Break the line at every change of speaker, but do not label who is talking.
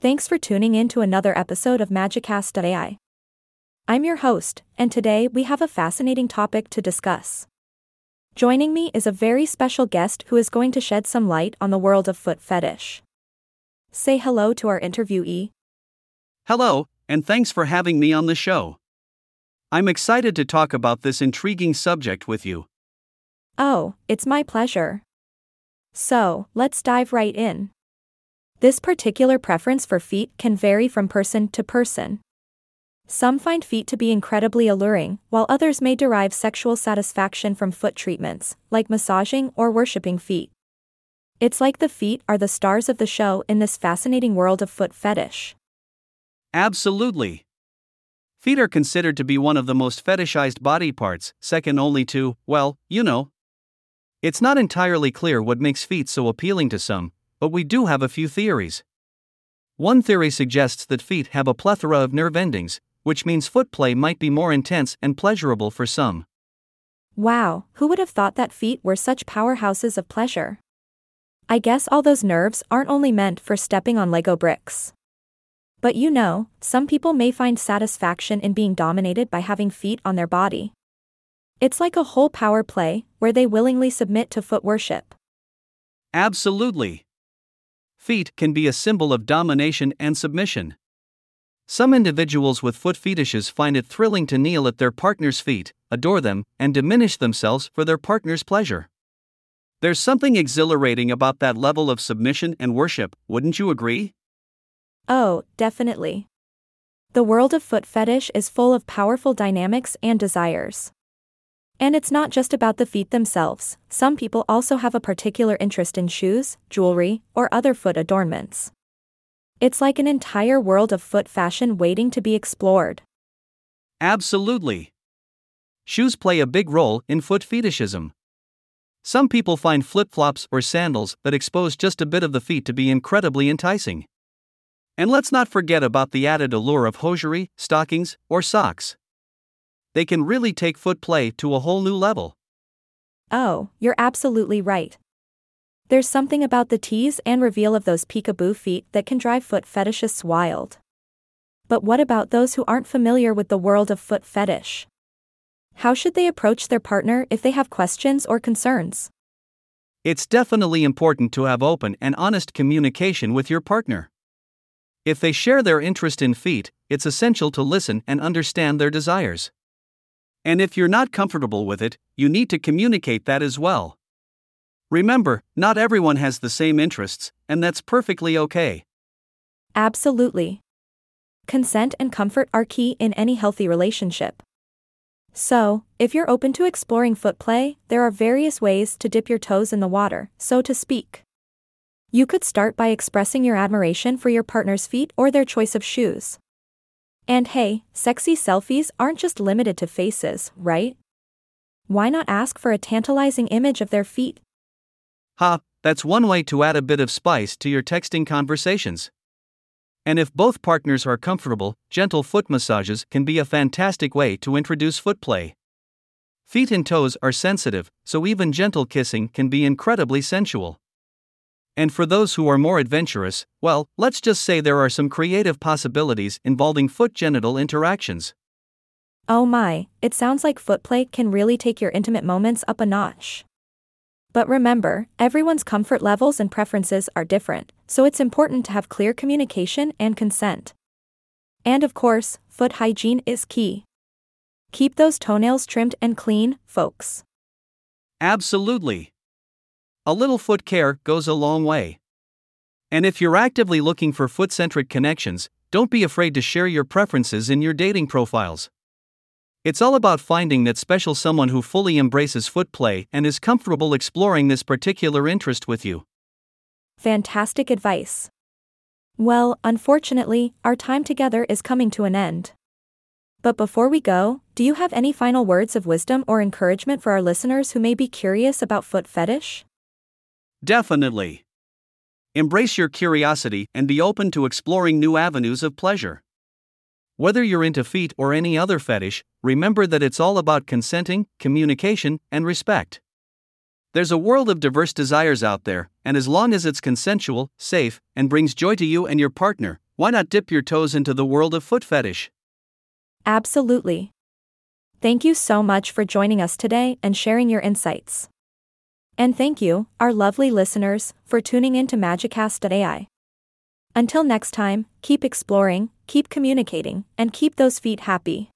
Thanks for tuning in to another episode of Magicast.ai. I'm your host, and today we have a fascinating topic to discuss. Joining me is a very special guest who is going to shed some light on the world of foot fetish. Say hello to our interviewee.
Hello, and thanks for having me on the show. I'm excited to talk about this intriguing subject with you.
Oh, it's my pleasure. So, let's dive right in. This particular preference for feet can vary from person to person. Some find feet to be incredibly alluring, while others may derive sexual satisfaction from foot treatments, like massaging or worshipping feet. It's like the feet are the stars of the show in this fascinating world of foot fetish.
Absolutely. Feet are considered to be one of the most fetishized body parts, second only to, well, you know. It's not entirely clear what makes feet so appealing to some, but we do have a few theories. One theory suggests that feet have a plethora of nerve endings, which means foot play might be more intense and pleasurable for some.
Wow, who would have thought that feet were such powerhouses of pleasure? I guess all those nerves aren't only meant for stepping on Lego bricks. But you know, some people may find satisfaction in being dominated by having feet on their body. It's like a whole power play, where they willingly submit to foot worship.
Absolutely feet can be a symbol of domination and submission. Some individuals with foot fetishes find it thrilling to kneel at their partner's feet, adore them, and diminish themselves for their partner's pleasure. There's something exhilarating about that level of submission and worship, wouldn't you agree?
Oh, definitely. The world of foot fetish is full of powerful dynamics and desires. And it's not just about the feet themselves, some people also have a particular interest in shoes, jewelry, or other foot adornments. It's like an entire world of foot fashion waiting to be explored.
Absolutely. Shoes play a big role in foot fetishism. Some people find flip flops or sandals that expose just a bit of the feet to be incredibly enticing. And let's not forget about the added allure of hosiery, stockings, or socks they can really take foot play to a whole new level.
Oh, you're absolutely right. There's something about the tease and reveal of those peekaboo feet that can drive foot fetishists wild. But what about those who aren't familiar with the world of foot fetish? How should they approach their partner if they have questions or concerns?
It's definitely important to have open and honest communication with your partner. If they share their interest in feet, it's essential to listen and understand their desires. And if you're not comfortable with it, you need to communicate that as well. Remember, not everyone has the same interests, and that's perfectly okay.
Absolutely. Consent and comfort are key in any healthy relationship. So, if you're open to exploring foot play, there are various ways to dip your toes in the water, so to speak. You could start by expressing your admiration for your partner's feet or their choice of shoes. And hey, sexy selfies aren't just limited to faces, right? Why not ask for a tantalizing image of their feet?
Ha, that's one way to add a bit of spice to your texting conversations. And if both partners are comfortable, gentle foot massages can be a fantastic way to introduce foot play. Feet and toes are sensitive, so even gentle kissing can be incredibly sensual. And for those who are more adventurous, well, let's just say there are some creative possibilities involving foot genital interactions.
Oh my, it sounds like footplay can really take your intimate moments up a notch. But remember, everyone's comfort levels and preferences are different, so it's important to have clear communication and consent. And of course, foot hygiene is key. Keep those toenails trimmed and clean, folks.
Absolutely. A little foot care goes a long way. And if you're actively looking for foot centric connections, don't be afraid to share your preferences in your dating profiles. It's all about finding that special someone who fully embraces foot play and is comfortable exploring this particular interest with you.
Fantastic advice. Well, unfortunately, our time together is coming to an end. But before we go, do you have any final words of wisdom or encouragement for our listeners who may be curious about foot fetish?
Definitely. Embrace your curiosity and be open to exploring new avenues of pleasure. Whether you're into feet or any other fetish, remember that it's all about consenting, communication, and respect. There's a world of diverse desires out there, and as long as it's consensual, safe, and brings joy to you and your partner, Why not dip your toes into the world of foot fetish?
Absolutely. Thank you so much for joining us today and sharing your insights. And thank you, our lovely listeners, for tuning in to Magicast.ai. Until next time, keep exploring, keep communicating, and keep those feet happy.